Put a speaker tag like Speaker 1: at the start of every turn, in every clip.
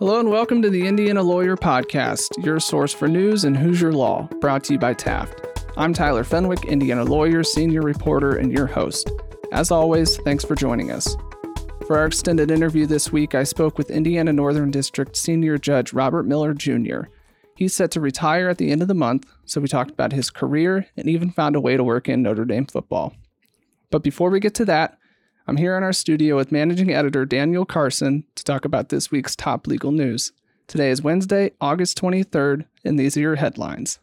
Speaker 1: Hello and welcome to the Indiana Lawyer Podcast, your source for news and Hoosier Law, brought to you by Taft. I'm Tyler Fenwick, Indiana Lawyer, senior reporter, and your host. As always, thanks for joining us. For our extended interview this week, I spoke with Indiana Northern District Senior Judge Robert Miller Jr. He's set to retire at the end of the month, so we talked about his career and even found a way to work in Notre Dame football. But before we get to that, I'm here in our studio with managing editor Daniel Carson to talk about this week's top legal news. Today is Wednesday, August 23rd, and these are your headlines.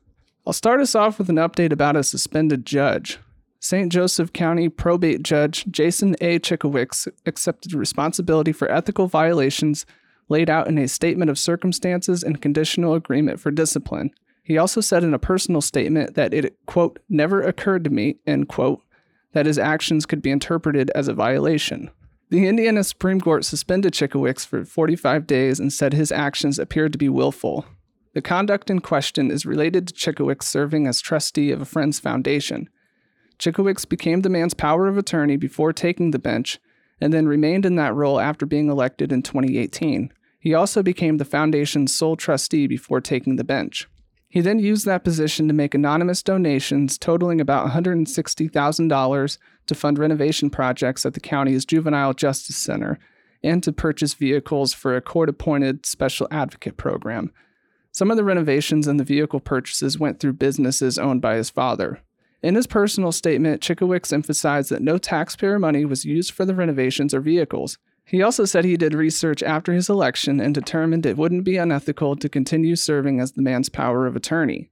Speaker 1: I'll start us off with an update about a suspended judge. St. Joseph County probate judge Jason A. Cichowicz accepted responsibility for ethical violations laid out in a statement of circumstances and conditional agreement for discipline. He also said in a personal statement that it, quote, never occurred to me, end quote, that his actions could be interpreted as a violation. The Indiana Supreme Court suspended Cichowicz for 45 days and said his actions appeared to be willful. The conduct in question is related to Cichowicz serving as trustee of a friend's foundation. Cichowicz became the man's power of attorney before taking the bench and then remained in that role after being elected in 2018. He also became the foundation's sole trustee before taking the bench. He then used that position to make anonymous donations totaling about $160,000 to fund renovation projects at the county's Juvenile Justice Center and to purchase vehicles for a court appointed special advocate program. Some of the renovations and the vehicle purchases went through businesses owned by his father. In his personal statement, Cichowicz emphasized that no taxpayer money was used for the renovations or vehicles. He also said he did research after his election and determined it wouldn't be unethical to continue serving as the man's power of attorney.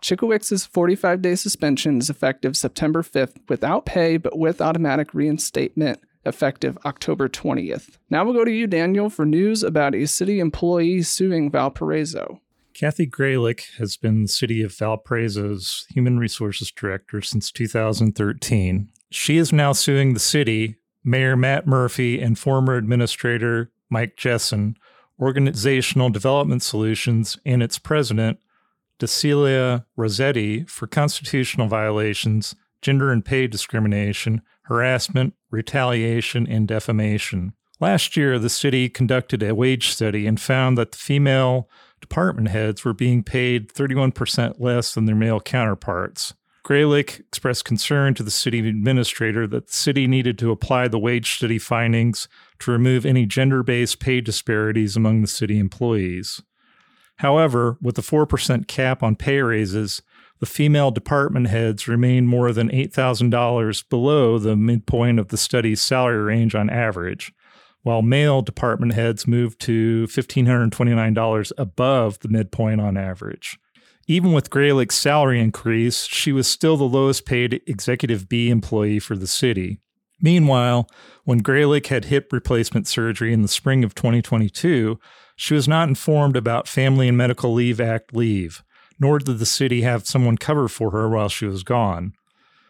Speaker 1: Cichowicz's 45 day suspension is effective September 5th without pay but with automatic reinstatement effective October 20th. Now we'll go to you, Daniel, for news about a city employee suing Valparaiso.
Speaker 2: Kathy Graylick has been the City of Valparaiso's Human Resources Director since 2013. She is now suing the city Mayor Matt Murphy and former Administrator Mike Jessen, Organizational Development Solutions, and its president, Decelia Rossetti, for constitutional violations, gender and pay discrimination, harassment, retaliation, and defamation. Last year, the city conducted a wage study and found that the female department heads were being paid 31% less than their male counterparts. Graylick expressed concern to the city administrator that the city needed to apply the wage study findings to remove any gender based pay disparities among the city employees. However, with the 4% cap on pay raises, the female department heads remain more than $8,000 below the midpoint of the study's salary range on average, while male department heads move to $1,529 above the midpoint on average. Even with Graylick's salary increase, she was still the lowest paid Executive B employee for the city. Meanwhile, when Graylick had hip replacement surgery in the spring of 2022, she was not informed about Family and Medical Leave Act leave, nor did the city have someone cover for her while she was gone.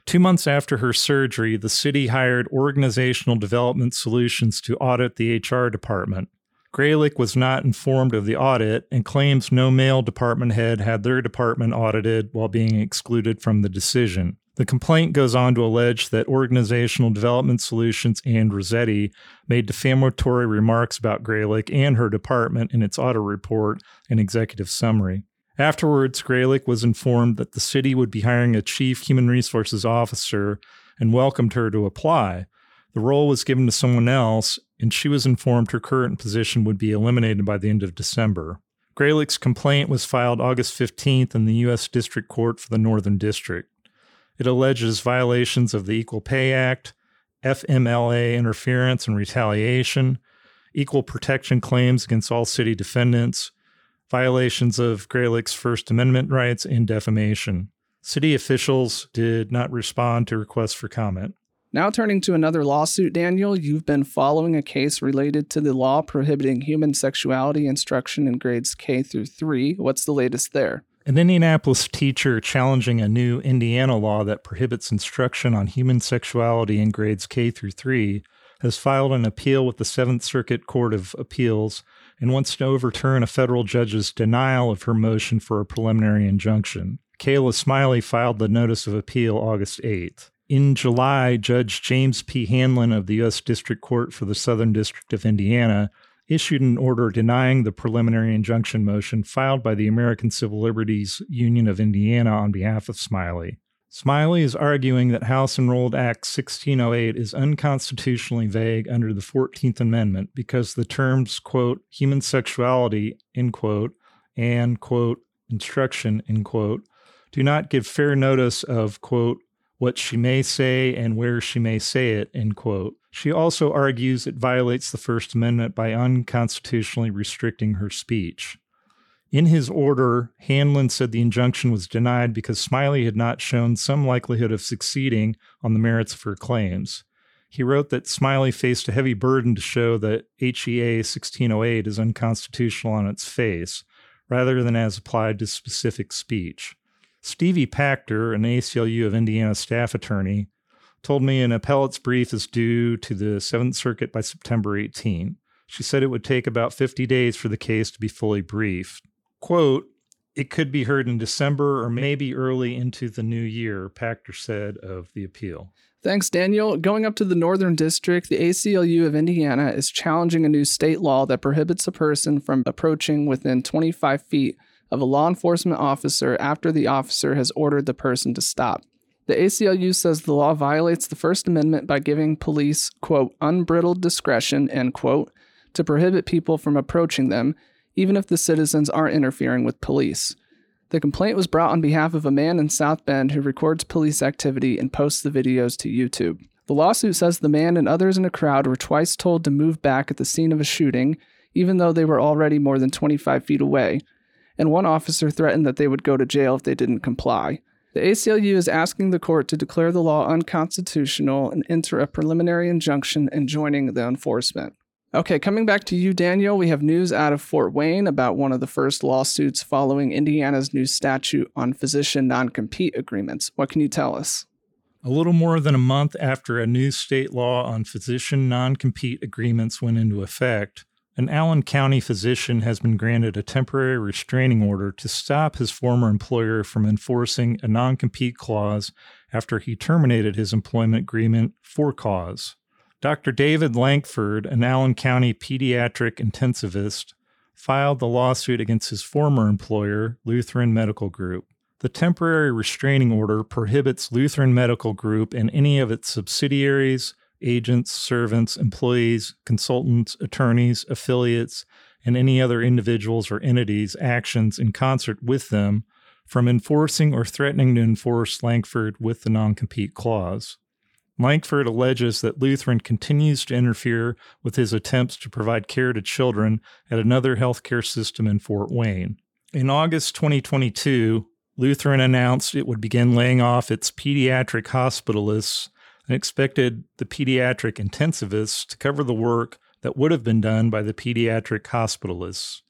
Speaker 2: Two months after her surgery, the city hired Organizational Development Solutions to audit the HR department. Graylick was not informed of the audit and claims no male department head had their department audited while being excluded from the decision. The complaint goes on to allege that Organizational Development Solutions and Rossetti made defamatory remarks about Graylick and her department in its audit report and executive summary. Afterwards, Graylick was informed that the city would be hiring a chief human resources officer and welcomed her to apply. The role was given to someone else, and she was informed her current position would be eliminated by the end of December. Graylick's complaint was filed August 15th in the U.S. District Court for the Northern District. It alleges violations of the Equal Pay Act, FMLA interference and retaliation, equal protection claims against all city defendants, violations of Graylick's First Amendment rights, and defamation. City officials did not respond to requests for comment.
Speaker 1: Now, turning to another lawsuit, Daniel, you've been following a case related to the law prohibiting human sexuality instruction in grades K through 3. What's the latest there?
Speaker 2: An Indianapolis teacher challenging a new Indiana law that prohibits instruction on human sexuality in grades K through 3 has filed an appeal with the Seventh Circuit Court of Appeals and wants to overturn a federal judge's denial of her motion for a preliminary injunction. Kayla Smiley filed the notice of appeal August 8th. In July, Judge James P. Hanlon of the U.S. District Court for the Southern District of Indiana issued an order denying the preliminary injunction motion filed by the American Civil Liberties Union of Indiana on behalf of Smiley. Smiley is arguing that House Enrolled Act 1608 is unconstitutionally vague under the 14th Amendment because the terms, quote, human sexuality, end quote, and, quote, instruction, end quote, do not give fair notice of, quote, what she may say and where she may say it, end quote. She also argues it violates the First Amendment by unconstitutionally restricting her speech. In his order, Hanlon said the injunction was denied because Smiley had not shown some likelihood of succeeding on the merits of her claims. He wrote that Smiley faced a heavy burden to show that HEA 1608 is unconstitutional on its face, rather than as applied to specific speech. Stevie Pactor, an ACLU of Indiana staff attorney, told me an appellate's brief is due to the Seventh Circuit by September 18. She said it would take about 50 days for the case to be fully briefed. Quote, it could be heard in December or maybe early into the new year, Pactor said of the appeal.
Speaker 1: Thanks, Daniel. Going up to the Northern District, the ACLU of Indiana is challenging a new state law that prohibits a person from approaching within 25 feet of a law enforcement officer after the officer has ordered the person to stop. The ACLU says the law violates the First Amendment by giving police, quote, unbridled discretion, end quote, to prohibit people from approaching them even if the citizens aren't interfering with police. The complaint was brought on behalf of a man in South Bend who records police activity and posts the videos to YouTube. The lawsuit says the man and others in a crowd were twice told to move back at the scene of a shooting, even though they were already more than 25 feet away, and one officer threatened that they would go to jail if they didn't comply. The ACLU is asking the court to declare the law unconstitutional and enter a preliminary injunction enjoining the enforcement. Okay, coming back to you, Daniel, we have news out of Fort Wayne about one of the first lawsuits following Indiana's new statute on physician non compete agreements. What can you tell us?
Speaker 2: A little more than a month after a new state law on physician non compete agreements went into effect, an Allen County physician has been granted a temporary restraining order to stop his former employer from enforcing a non compete clause after he terminated his employment agreement for cause. Dr. David Lankford, an Allen County pediatric intensivist, filed the lawsuit against his former employer, Lutheran Medical Group. The temporary restraining order prohibits Lutheran Medical Group and any of its subsidiaries, agents, servants, employees, consultants, attorneys, affiliates, and any other individuals or entities' actions in concert with them from enforcing or threatening to enforce Lankford with the non compete clause. Lankford alleges that Lutheran continues to interfere with his attempts to provide care to children at another healthcare system in Fort Wayne. In August 2022, Lutheran announced it would begin laying off its pediatric hospitalists and expected the pediatric intensivists to cover the work that would have been done by the pediatric hospitalists.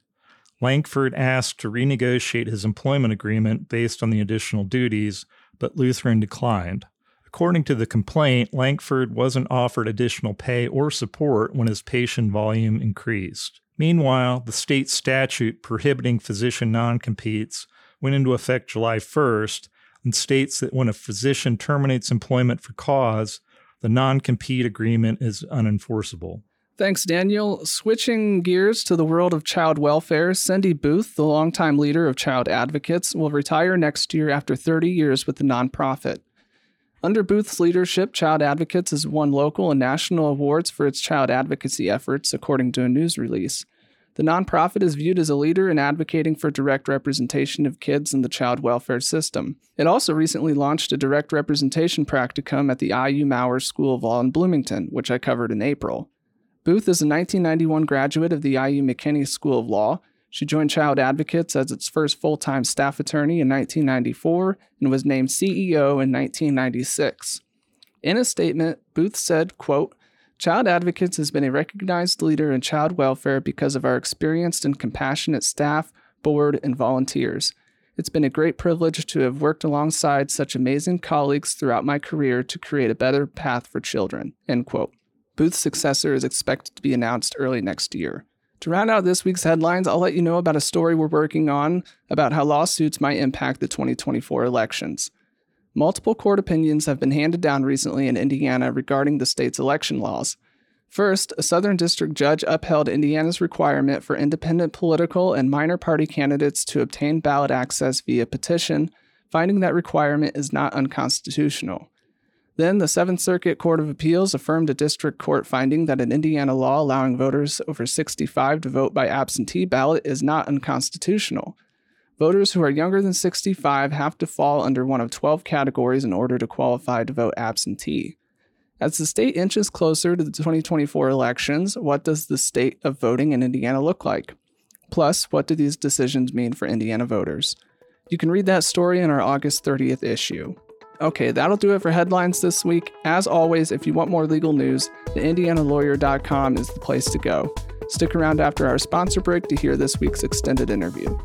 Speaker 2: Lankford asked to renegotiate his employment agreement based on the additional duties, but Lutheran declined. According to the complaint, Lankford wasn't offered additional pay or support when his patient volume increased. Meanwhile, the state statute prohibiting physician non competes went into effect July 1st and states that when a physician terminates employment for cause, the non compete agreement is unenforceable.
Speaker 1: Thanks, Daniel. Switching gears to the world of child welfare, Cindy Booth, the longtime leader of Child Advocates, will retire next year after 30 years with the nonprofit. Under Booth's leadership, Child Advocates has won local and national awards for its child advocacy efforts, according to a news release. The nonprofit is viewed as a leader in advocating for direct representation of kids in the child welfare system. It also recently launched a direct representation practicum at the IU Maurer School of Law in Bloomington, which I covered in April. Booth is a 1991 graduate of the IU McKinney School of Law she joined Child Advocates as its first full time staff attorney in 1994 and was named CEO in 1996. In a statement, Booth said, quote, Child Advocates has been a recognized leader in child welfare because of our experienced and compassionate staff, board, and volunteers. It's been a great privilege to have worked alongside such amazing colleagues throughout my career to create a better path for children. End quote. Booth's successor is expected to be announced early next year. To round out this week's headlines, I'll let you know about a story we're working on about how lawsuits might impact the 2024 elections. Multiple court opinions have been handed down recently in Indiana regarding the state's election laws. First, a Southern District judge upheld Indiana's requirement for independent political and minor party candidates to obtain ballot access via petition, finding that requirement is not unconstitutional. Then, the Seventh Circuit Court of Appeals affirmed a district court finding that an Indiana law allowing voters over 65 to vote by absentee ballot is not unconstitutional. Voters who are younger than 65 have to fall under one of 12 categories in order to qualify to vote absentee. As the state inches closer to the 2024 elections, what does the state of voting in Indiana look like? Plus, what do these decisions mean for Indiana voters? You can read that story in our August 30th issue. Okay, that'll do it for headlines this week. As always, if you want more legal news, the indianalawyer.com is the place to go. Stick around after our sponsor break to hear this week's extended interview.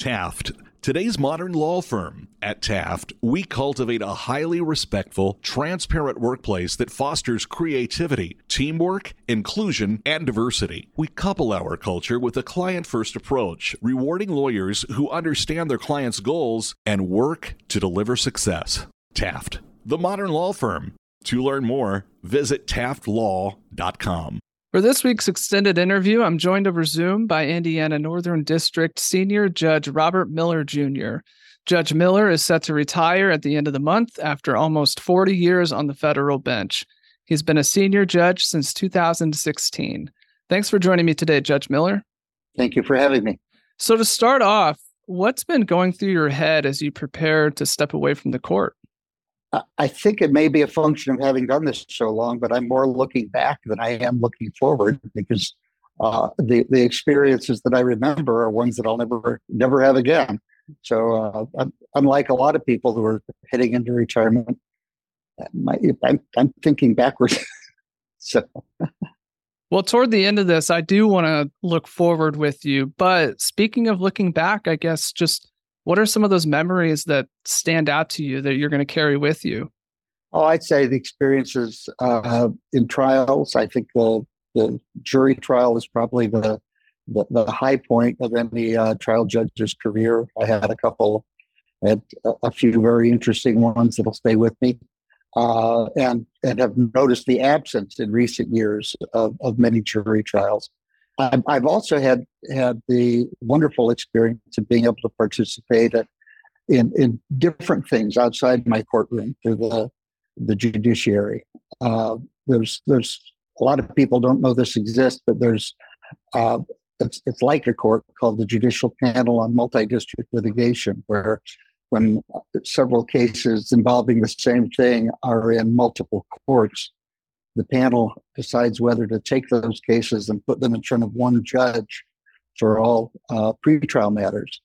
Speaker 3: Taft, today's modern law firm. At Taft, we cultivate a highly respectful, transparent workplace that fosters creativity, teamwork, inclusion, and diversity. We couple our culture with a client first approach, rewarding lawyers who understand their clients' goals and work to deliver success. Taft, the modern law firm. To learn more, visit taftlaw.com.
Speaker 1: For this week's extended interview, I'm joined over Zoom by Indiana Northern District Senior Judge Robert Miller Jr. Judge Miller is set to retire at the end of the month after almost 40 years on the federal bench. He's been a senior judge since 2016. Thanks for joining me today, Judge Miller.
Speaker 4: Thank you for having me.
Speaker 1: So, to start off, what's been going through your head as you prepare to step away from the court?
Speaker 4: I think it may be a function of having done this so long, but I'm more looking back than I am looking forward because uh, the the experiences that I remember are ones that I'll never never have again. So, uh, unlike a lot of people who are heading into retirement, my, I'm, I'm thinking backwards. so.
Speaker 1: Well, toward the end of this, I do want to look forward with you. But speaking of looking back, I guess just what are some of those memories that stand out to you that you're going to carry with you?
Speaker 4: Oh, I'd say the experiences uh, in trials. I think the the jury trial is probably the the, the high point of any uh, trial judge's career. I had a couple, had a few very interesting ones that'll stay with me, uh, and and have noticed the absence in recent years of, of many jury trials. I've also had had the wonderful experience of being able to participate in in different things outside my courtroom through the the judiciary. Uh, there's there's a lot of people don't know this exists, but there's uh, it's, it's like a court called the Judicial Panel on Multi-District Litigation, where when several cases involving the same thing are in multiple courts, the panel decides whether to take those cases and put them in front of one judge for all uh, pretrial matters.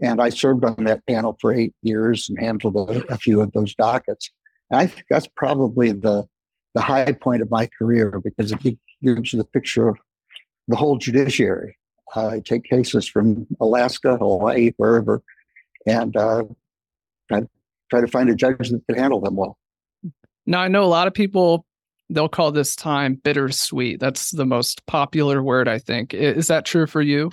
Speaker 4: And I served on that panel for eight years and handled a, a few of those dockets. And I think that's probably the the high point of my career because it gives you the picture of the whole judiciary. I take cases from Alaska, Hawaii, wherever, and uh, try to find a judge that can handle them well.
Speaker 1: Now, I know a lot of people they'll call this time bittersweet. That's the most popular word, I think. Is that true for you?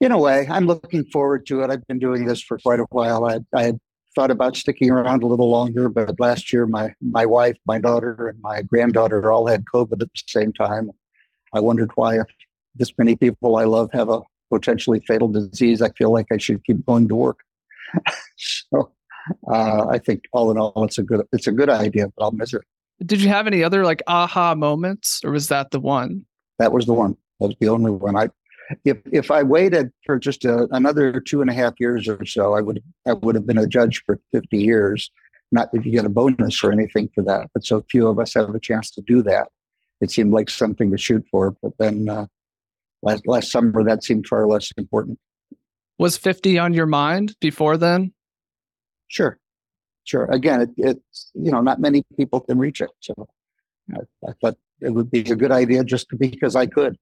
Speaker 4: In a way, I'm looking forward to it. I've been doing this for quite a while. I, I had thought about sticking around a little longer, but last year, my my wife, my daughter, and my granddaughter all had COVID at the same time. I wondered why, this many people I love have a potentially fatal disease, I feel like I should keep going to work. so uh, I think all in all, it's a good it's a good idea, but I'll miss it.
Speaker 1: Did you have any other like aha moments, or was that the one?
Speaker 4: That was the one. That was the only one. I if if I waited for just a, another two and a half years or so, I would I would have been a judge for fifty years. Not that you get a bonus or anything for that, but so few of us have a chance to do that. It seemed like something to shoot for, but then uh, last last summer that seemed far less important.
Speaker 1: Was fifty on your mind before then?
Speaker 4: Sure, sure. Again, it, it's you know not many people can reach it, so I, I thought it would be a good idea just because I could.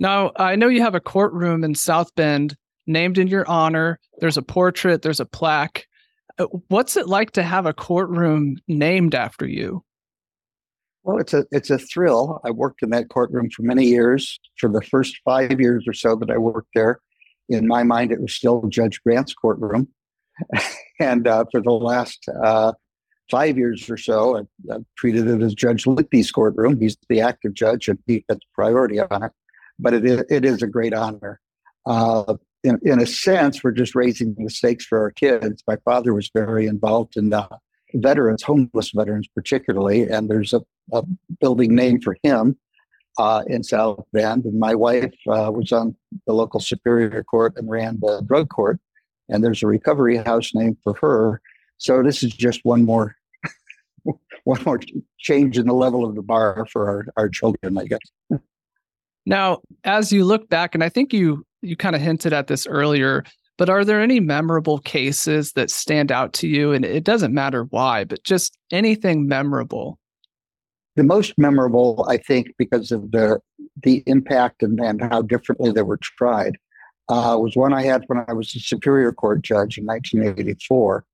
Speaker 1: Now I know you have a courtroom in South Bend named in your honor. There's a portrait. There's a plaque. Uh, what's it like to have a courtroom named after you?
Speaker 4: Well, it's a it's a thrill. I worked in that courtroom for many years. For the first five years or so that I worked there, in my mind, it was still Judge Grant's courtroom. And uh, for the last uh, five years or so, I've, I've, treated it as Judge Leichty's courtroom. He's the active judge, and he gets priority on it. But it is, it is a great honor. Uh, in, in a sense, we're just raising the stakes for our kids. My father was very involved in veterans, homeless veterans particularly, and there's a, a building named for him uh, in South Bend. And my wife uh, was on the local superior court and ran the drug court, and there's a recovery house named for her. So this is just one more one more change in the level of the bar for our, our children, I guess.
Speaker 1: Now, as you look back, and I think you you kind of hinted at this earlier, but are there any memorable cases that stand out to you? And it doesn't matter why, but just anything memorable.
Speaker 4: The most memorable, I think, because of the the impact and, and how differently they were tried, uh, was one I had when I was a Superior Court judge in 1984.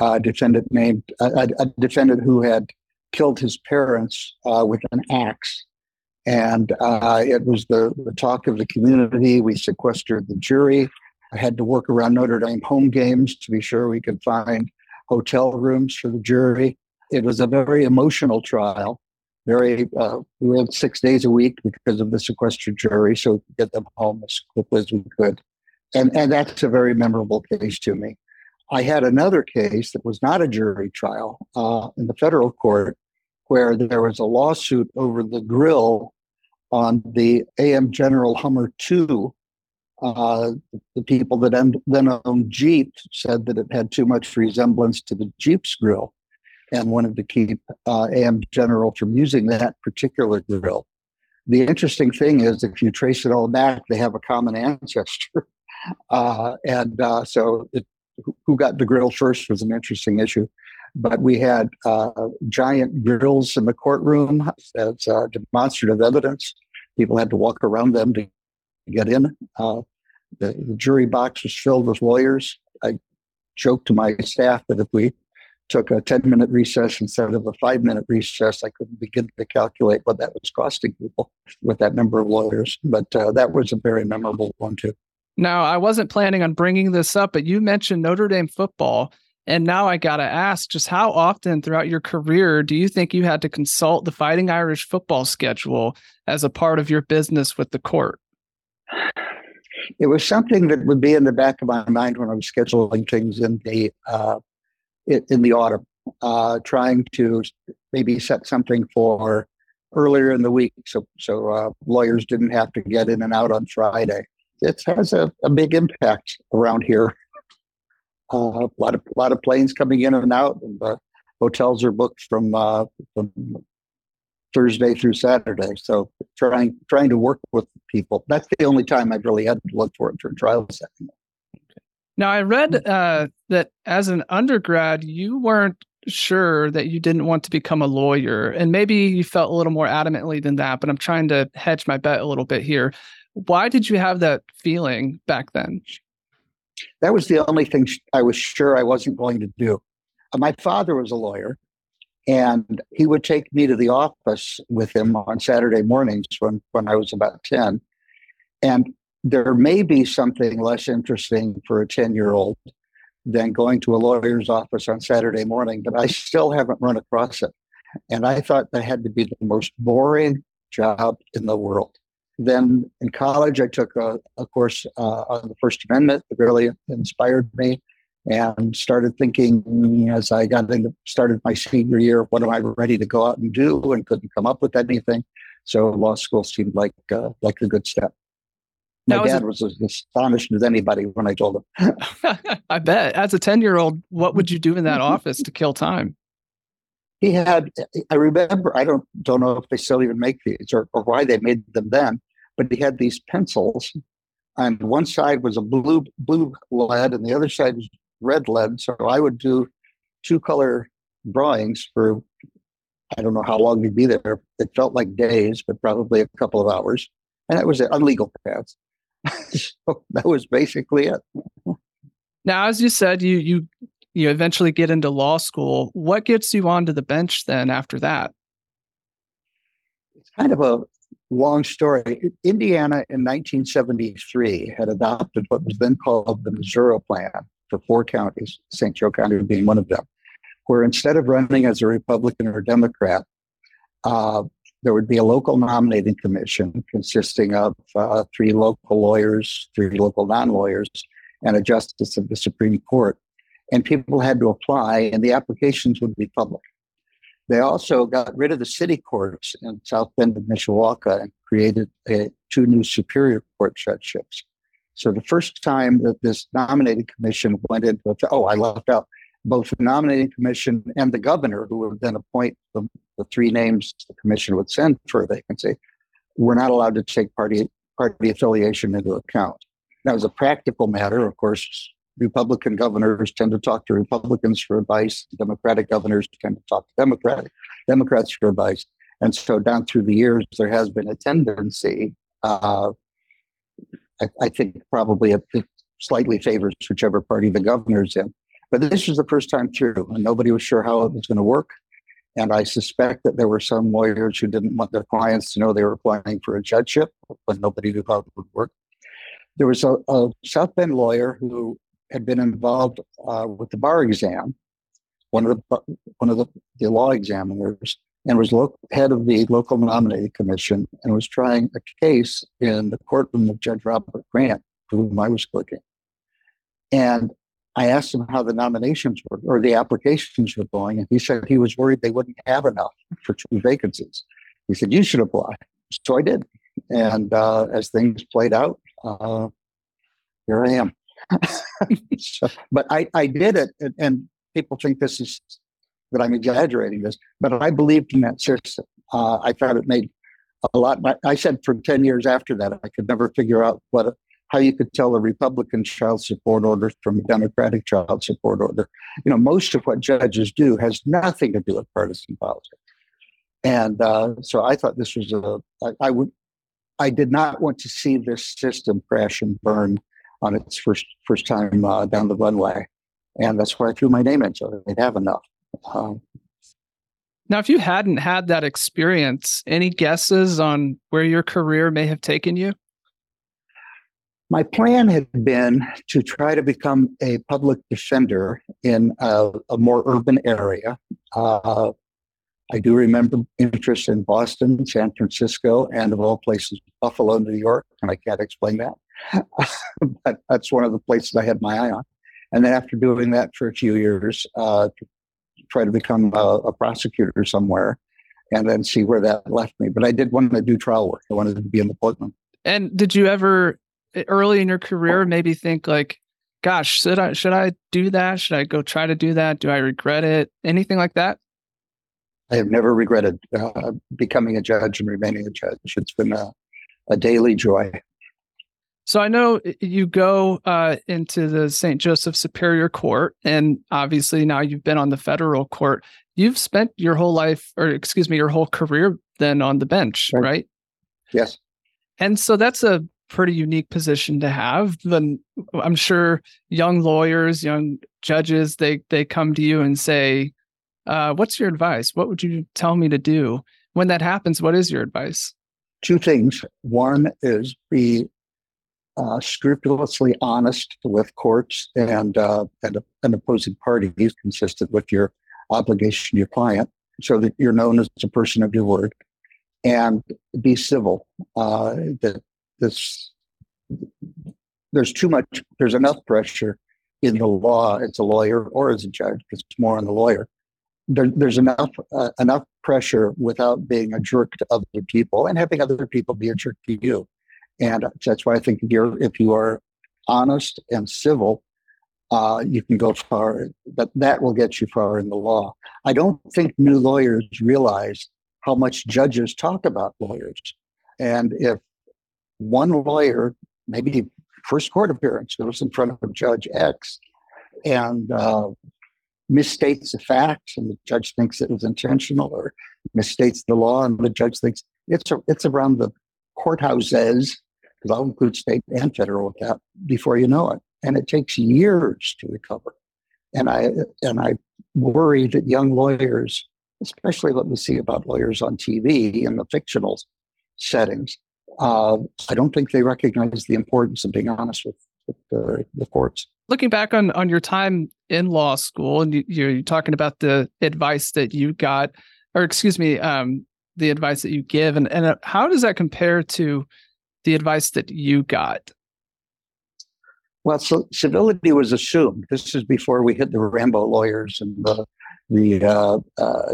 Speaker 4: A defendant named a, a defendant who had killed his parents uh, with an axe and uh, it was the, the talk of the community. We sequestered the jury. I had to work around Notre Dame home games to be sure we could find hotel rooms for the jury. It was a very emotional trial. Very, uh, we had six days a week because of the sequestered jury, so we could get them home as quickly as we could. And, and that's a very memorable case to me. I had another case that was not a jury trial uh, in the federal court where there was a lawsuit over the grill on the AM General Hummer 2. Uh, the people that then owned Jeep said that it had too much resemblance to the Jeep's grill and wanted to keep uh, AM General from using that particular grill. The interesting thing is, if you trace it all back, they have a common ancestor. Uh, and uh, so, it, who got the grill first was an interesting issue but we had uh, giant grills in the courtroom as uh, demonstrative evidence. People had to walk around them to get in. Uh, the, the, jury box was filled with lawyers. I joked to my staff that if we took a 10 minute recess instead of a five minute recess, I couldn't begin to calculate what that was costing people with that number of lawyers. But uh, that was a very memorable one, too.
Speaker 1: Now, I wasn't planning on bringing this up, but you mentioned Notre Dame football. And now I got to ask just how often throughout your career do you think you had to consult the Fighting Irish football schedule as a part of your business with the court?
Speaker 4: It was something that would be in the back of my mind when I was scheduling things in the uh, in the autumn, uh, trying to maybe set something for earlier in the week, so so uh, lawyers didn't have to get in and out on Friday. It has a, a big impact around here. Uh, a lot of a lot of planes coming in and out, and the hotels are booked from uh, from Thursday through Saturday. So trying trying to work with people. That's the only time I've really had to look for it trial setting.
Speaker 1: Now I read uh, that as an undergrad, you weren't sure that you didn't want to become a lawyer, and maybe you felt a little more adamantly than that. But I'm trying to hedge my bet a little bit here. Why did you have that feeling back then?
Speaker 4: That was the only thing I was sure I wasn't going to do. Uh, my father was a lawyer, and he would take me to the office with him on Saturday mornings when, when I was about 10. And there may be something less interesting for a 10 year old than going to a lawyer's office on Saturday morning, but I still haven't run across it. And I thought that had to be the most boring job in the world. Then in college, I took a, a course uh, on the First Amendment that really inspired me and started thinking as I got into started my senior year, what am I ready to go out and do? And couldn't come up with anything. So law school seemed like uh, like a good step. My now, dad was as astonished as anybody when I told him.
Speaker 1: I bet. As a 10 year old, what would you do in that office to kill time?
Speaker 4: He had, I remember, I don't don't know if they still even make these or, or why they made them then, but he had these pencils, and one side was a blue blue lead, and the other side was red lead. So I would do two color drawings for I don't know how long we'd be there. It felt like days, but probably a couple of hours, and it was on legal paths. so that was basically it.
Speaker 1: Now, as you said, you you you eventually get into law school. What gets you onto the bench then after that?
Speaker 4: It's kind of a long story. Indiana in 1973 had adopted what was then called the Missouri Plan, for four counties, St. Joe County being one of them, where instead of running as a Republican or Democrat, uh, there would be a local nominating commission consisting of uh, three local lawyers, three local non lawyers, and a justice of the Supreme Court. And people had to apply, and the applications would be public. They also got rid of the city courts in South Bend and Mishawaka and created a, two new Superior Court judgeships. So the first time that this nominating commission went into oh, I left out both the nominating commission and the governor, who would then appoint the, the three names the commission would send for a vacancy, were not allowed to take party party affiliation into account. Now, as a practical matter, of course, Republican governors tend to talk to Republicans for advice. Democratic governors tend to talk to Democratic Democrats for advice. And so, down through the years, there has been a tendency. Uh, I, I, think probably it slightly favors whichever party the governor's in. But this was the first time through, and nobody was sure how it was going to work. And I suspect that there were some lawyers who didn't want their clients to know they were applying for a judgeship, but nobody knew how it would work. There was a, a South Bend lawyer who had been involved uh, with the bar exam, one of the one of the, the law examiners, and was lo- head of the local nominating commission, and was trying a case in the courtroom of Judge Robert Grant, whom I was clerking. And I asked him how the nominations were or the applications were going, and he said he was worried they wouldn't have enough for two vacancies. He said, You should apply. So I did. And uh, as things played out, uh, here I am. so, but I, I did it, and, and, people think this is that I'm exaggerating this, but I believed in that system. Uh, I thought it made a lot. I said for 10 years after that, I could never figure out what how you could tell a Republican child support order from a Democratic child support order. You know, most of what judges do has nothing to do with partisan politics. And uh, so I thought this was a, I, I would, I did not want to see this system crash and burn on its first first time uh, down the runway, and that's why I threw my name into it. They'd have enough. Um,
Speaker 1: now, if you hadn't had that experience, any guesses on where your career may have taken you?
Speaker 4: My plan had been to try to become a public defender in a, a more urban area. Uh, I do remember interest in Boston, San Francisco, and of all places, Buffalo, New York, and I can't explain that. but that's one of the places I had my eye on. And then after doing that for a few years, uh, to try to become a, a, prosecutor somewhere and then see where that left me. But I did want to do trial work. I wanted to be in the courtroom.
Speaker 1: And did you ever early in your career maybe think like gosh should i should i do that? Should i go try to do that? Do i regret it? Anything like that?
Speaker 4: I have never regretted uh, becoming a judge and remaining a judge. It's been a, a daily joy.
Speaker 1: So i know you go uh, into the st joseph superior court and obviously now you've been on the federal court. You've spent your whole life or excuse me your whole career then on the bench right, right?
Speaker 4: yes.
Speaker 1: And so that's a pretty unique position to have. Then I'm sure young lawyers, young judges, they they come to you and say, uh, "What's your advice? What would you tell me to do?" When that happens, what is your advice?
Speaker 4: Two things. One is be uh, scrupulously honest with courts and uh, and, and opposing parties, consistent with your obligation to your client, so that you're known as a person of your word and be civil. Uh, that this there's too much there's enough pressure in the law as a lawyer or as a judge it's more on the lawyer. There, there's enough uh, enough pressure without being a jerk to other people and having other people be a jerk to you. And that's why i think if you're if you are honest and civil uh, you can go far but that will get you far in the law. I don't think new lawyers realize how much judges talk about lawyers. And if one lawyer, maybe the first court appearance, goes in front of Judge X and uh, misstates the facts, and the judge thinks it was intentional, or misstates the law, and the judge thinks it's a, it's around the courthouses, because I'll include state and federal with that before you know it, and it takes years to recover. And I and I worry that young lawyers, especially what we see about lawyers on TV in the fictional settings, uh, I don't think they recognize the importance of being honest with with the, the courts.
Speaker 1: Looking back on on your time in law school, and you, you're talking about the advice that you got, or excuse me, um, the advice that you give, and and uh, how does that compare to the advice that you got?
Speaker 4: Well, so civility was assumed. This is before we hit the Rambo lawyers and the the uh, uh,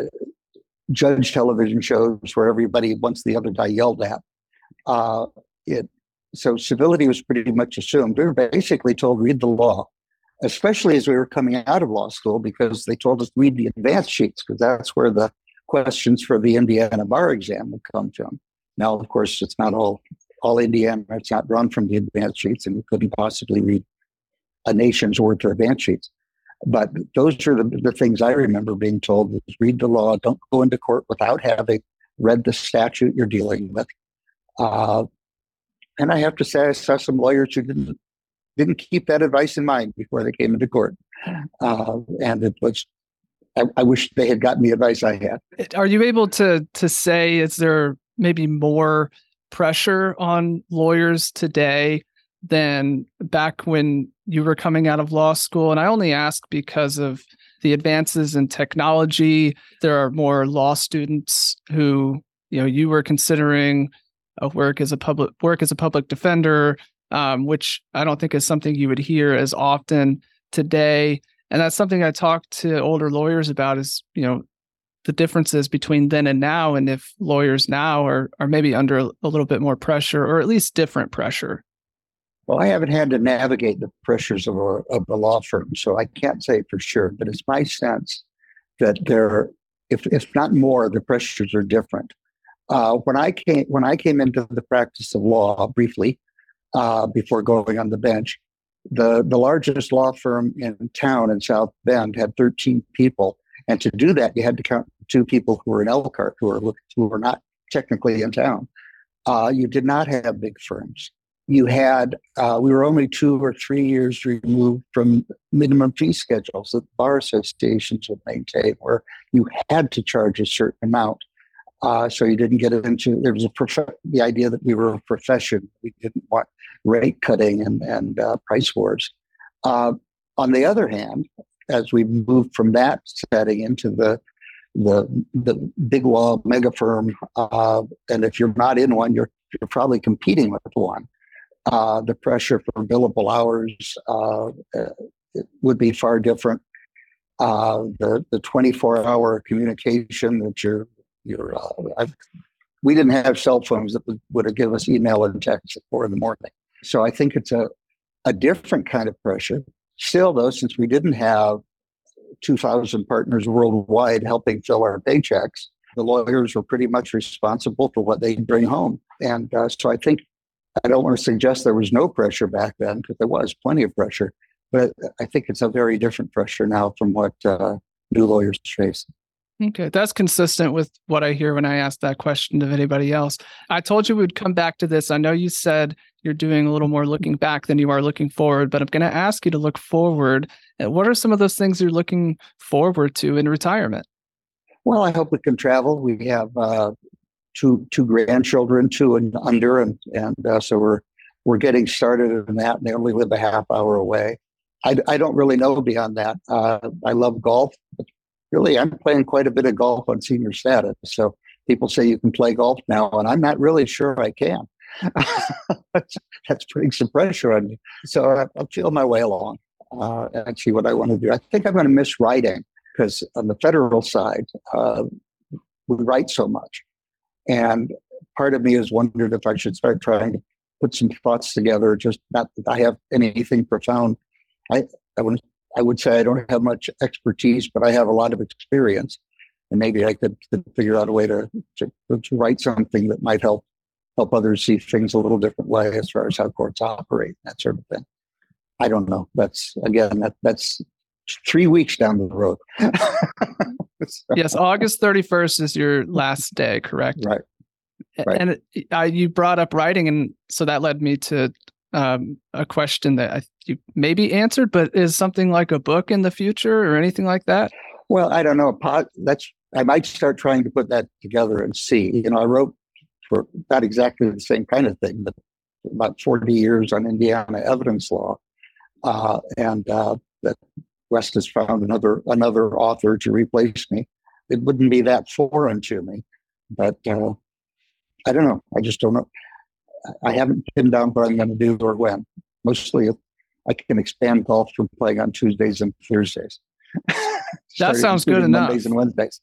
Speaker 4: judge television shows where everybody wants the other guy yelled at. Uh, it so civility was pretty much assumed. We were basically told read the law, especially as we were coming out of law school, because they told us read the advance sheets because that's where the questions for the Indiana bar exam would come from. Now, of course, it's not all all Indiana. It's not run from the advance sheets, and we couldn't possibly read a nation's worth of advance sheets. But those are the, the things I remember being told: was read the law, don't go into court without having read the statute you're dealing with. Uh, and I have to say, I saw some lawyers who didn't didn't keep that advice in mind before they came into court, uh, and it was. I, I wish they had gotten the advice I had.
Speaker 1: Are you able to to say is there maybe more pressure on lawyers today than back when you were coming out of law school? And I only ask because of the advances in technology. There are more law students who, you know, you were considering a work as a public work as a public defender, um, which I don't think is something you would hear as often today. And that's something I talk to older lawyers about is, you know, the differences between then and now, and if lawyers now are are maybe under a little bit more pressure or at least different pressure.
Speaker 4: Well, I haven't had to navigate the pressures of a, of a law firm, so I can't say for sure. But it's my sense that there, if if not more, the pressures are different. Uh, when I came when I came into the practice of law briefly uh, before going on the bench, the the largest law firm in town in South Bend had 13 people, and to do that, you had to count two people who were in Elkhart who were who were not technically in town. Uh, you did not have big firms. You had uh, we were only two or three years removed from minimum fee schedules that bar associations would maintain, where you had to charge a certain amount uh, so you didn't get into there was a prof- the idea that we were a profession. We didn't want rate cutting and and uh, price wars. Uh, on the other hand, as we moved from that setting into the the the big law mega firm, uh, and if you're not in one, you're you're probably competing with one. Uh, the pressure for billable hours uh, would be far different. the the 24 hour communication that you're your uh, we didn't have cell phones that would, would have given us email and text at four in the morning. So I think it's a, a different kind of pressure. Still, though, since we didn't have 2,000 partners worldwide helping fill our paychecks, the lawyers were pretty much responsible for what they bring home. And uh, so I think I don't want to suggest there was no pressure back then because there was plenty of pressure, but I think it's a very different pressure now from what uh, new lawyers face.
Speaker 1: Okay, that's consistent with what I hear when I ask that question of anybody else. I told you we'd come back to this. I know you said you're doing a little more looking back than you are looking forward, but I'm going to ask you to look forward. What are some of those things you're looking forward to in retirement?
Speaker 4: Well, I hope we can travel. We have uh, two two grandchildren, two and under, and and uh, so we're we're getting started in that. And they only live a half hour away. I, I don't really know beyond that. Uh, I love golf, really, I'm playing quite a bit of golf on senior status. So people say you can play golf now, and I'm not really sure I can. that's, putting some pressure on me. So I'll feel my way along uh, and see what I want to do. I think I'm going to miss writing because on the federal side, uh, we write so much. And part of me has wondered if I should start trying to put some thoughts together, just not that I have anything profound. I, I wouldn't I would say I don't have much expertise, but I have a lot of experience, and maybe I could, could figure out a way to, to, to write something that might help help others see things a little different way as far as how courts operate, that sort of thing. I don't know. That's again that that's three weeks down the road.
Speaker 1: yes, August thirty first is your last day, correct?
Speaker 4: Right. right.
Speaker 1: And uh, you brought up writing, and so that led me to um, a question that I, you maybe answered, but is something like a book in the future or anything like that?
Speaker 4: Well, I don't know. That's I might start trying to put that together and see. You know, I wrote for not exactly the same kind of thing, but about 40 years on Indiana evidence law. uh, and uh, that West has found another another author to replace me. It wouldn't be that foreign to me, but uh, I don't know. I just don't know. I haven't pinned down what I'm going to do or when. Mostly, I can expand golf from playing on Tuesdays and Thursdays.
Speaker 1: that sounds good enough.
Speaker 4: Mondays and Wednesdays.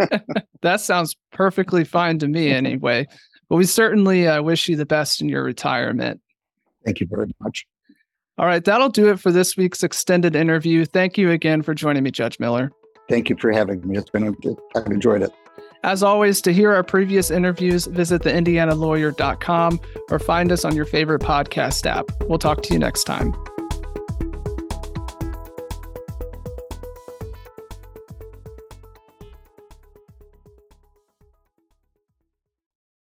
Speaker 1: that sounds perfectly fine to me, anyway. But we certainly uh, wish you the best in your retirement.
Speaker 4: Thank you very much.
Speaker 1: All right, that'll do it for this week's extended interview. Thank you again for joining me, Judge Miller.
Speaker 4: Thank you for having me. It's been a, I've enjoyed it.
Speaker 1: As always, to hear our previous interviews, visit theindianalawyer.com or find us on your favorite podcast app. We'll talk to you next time.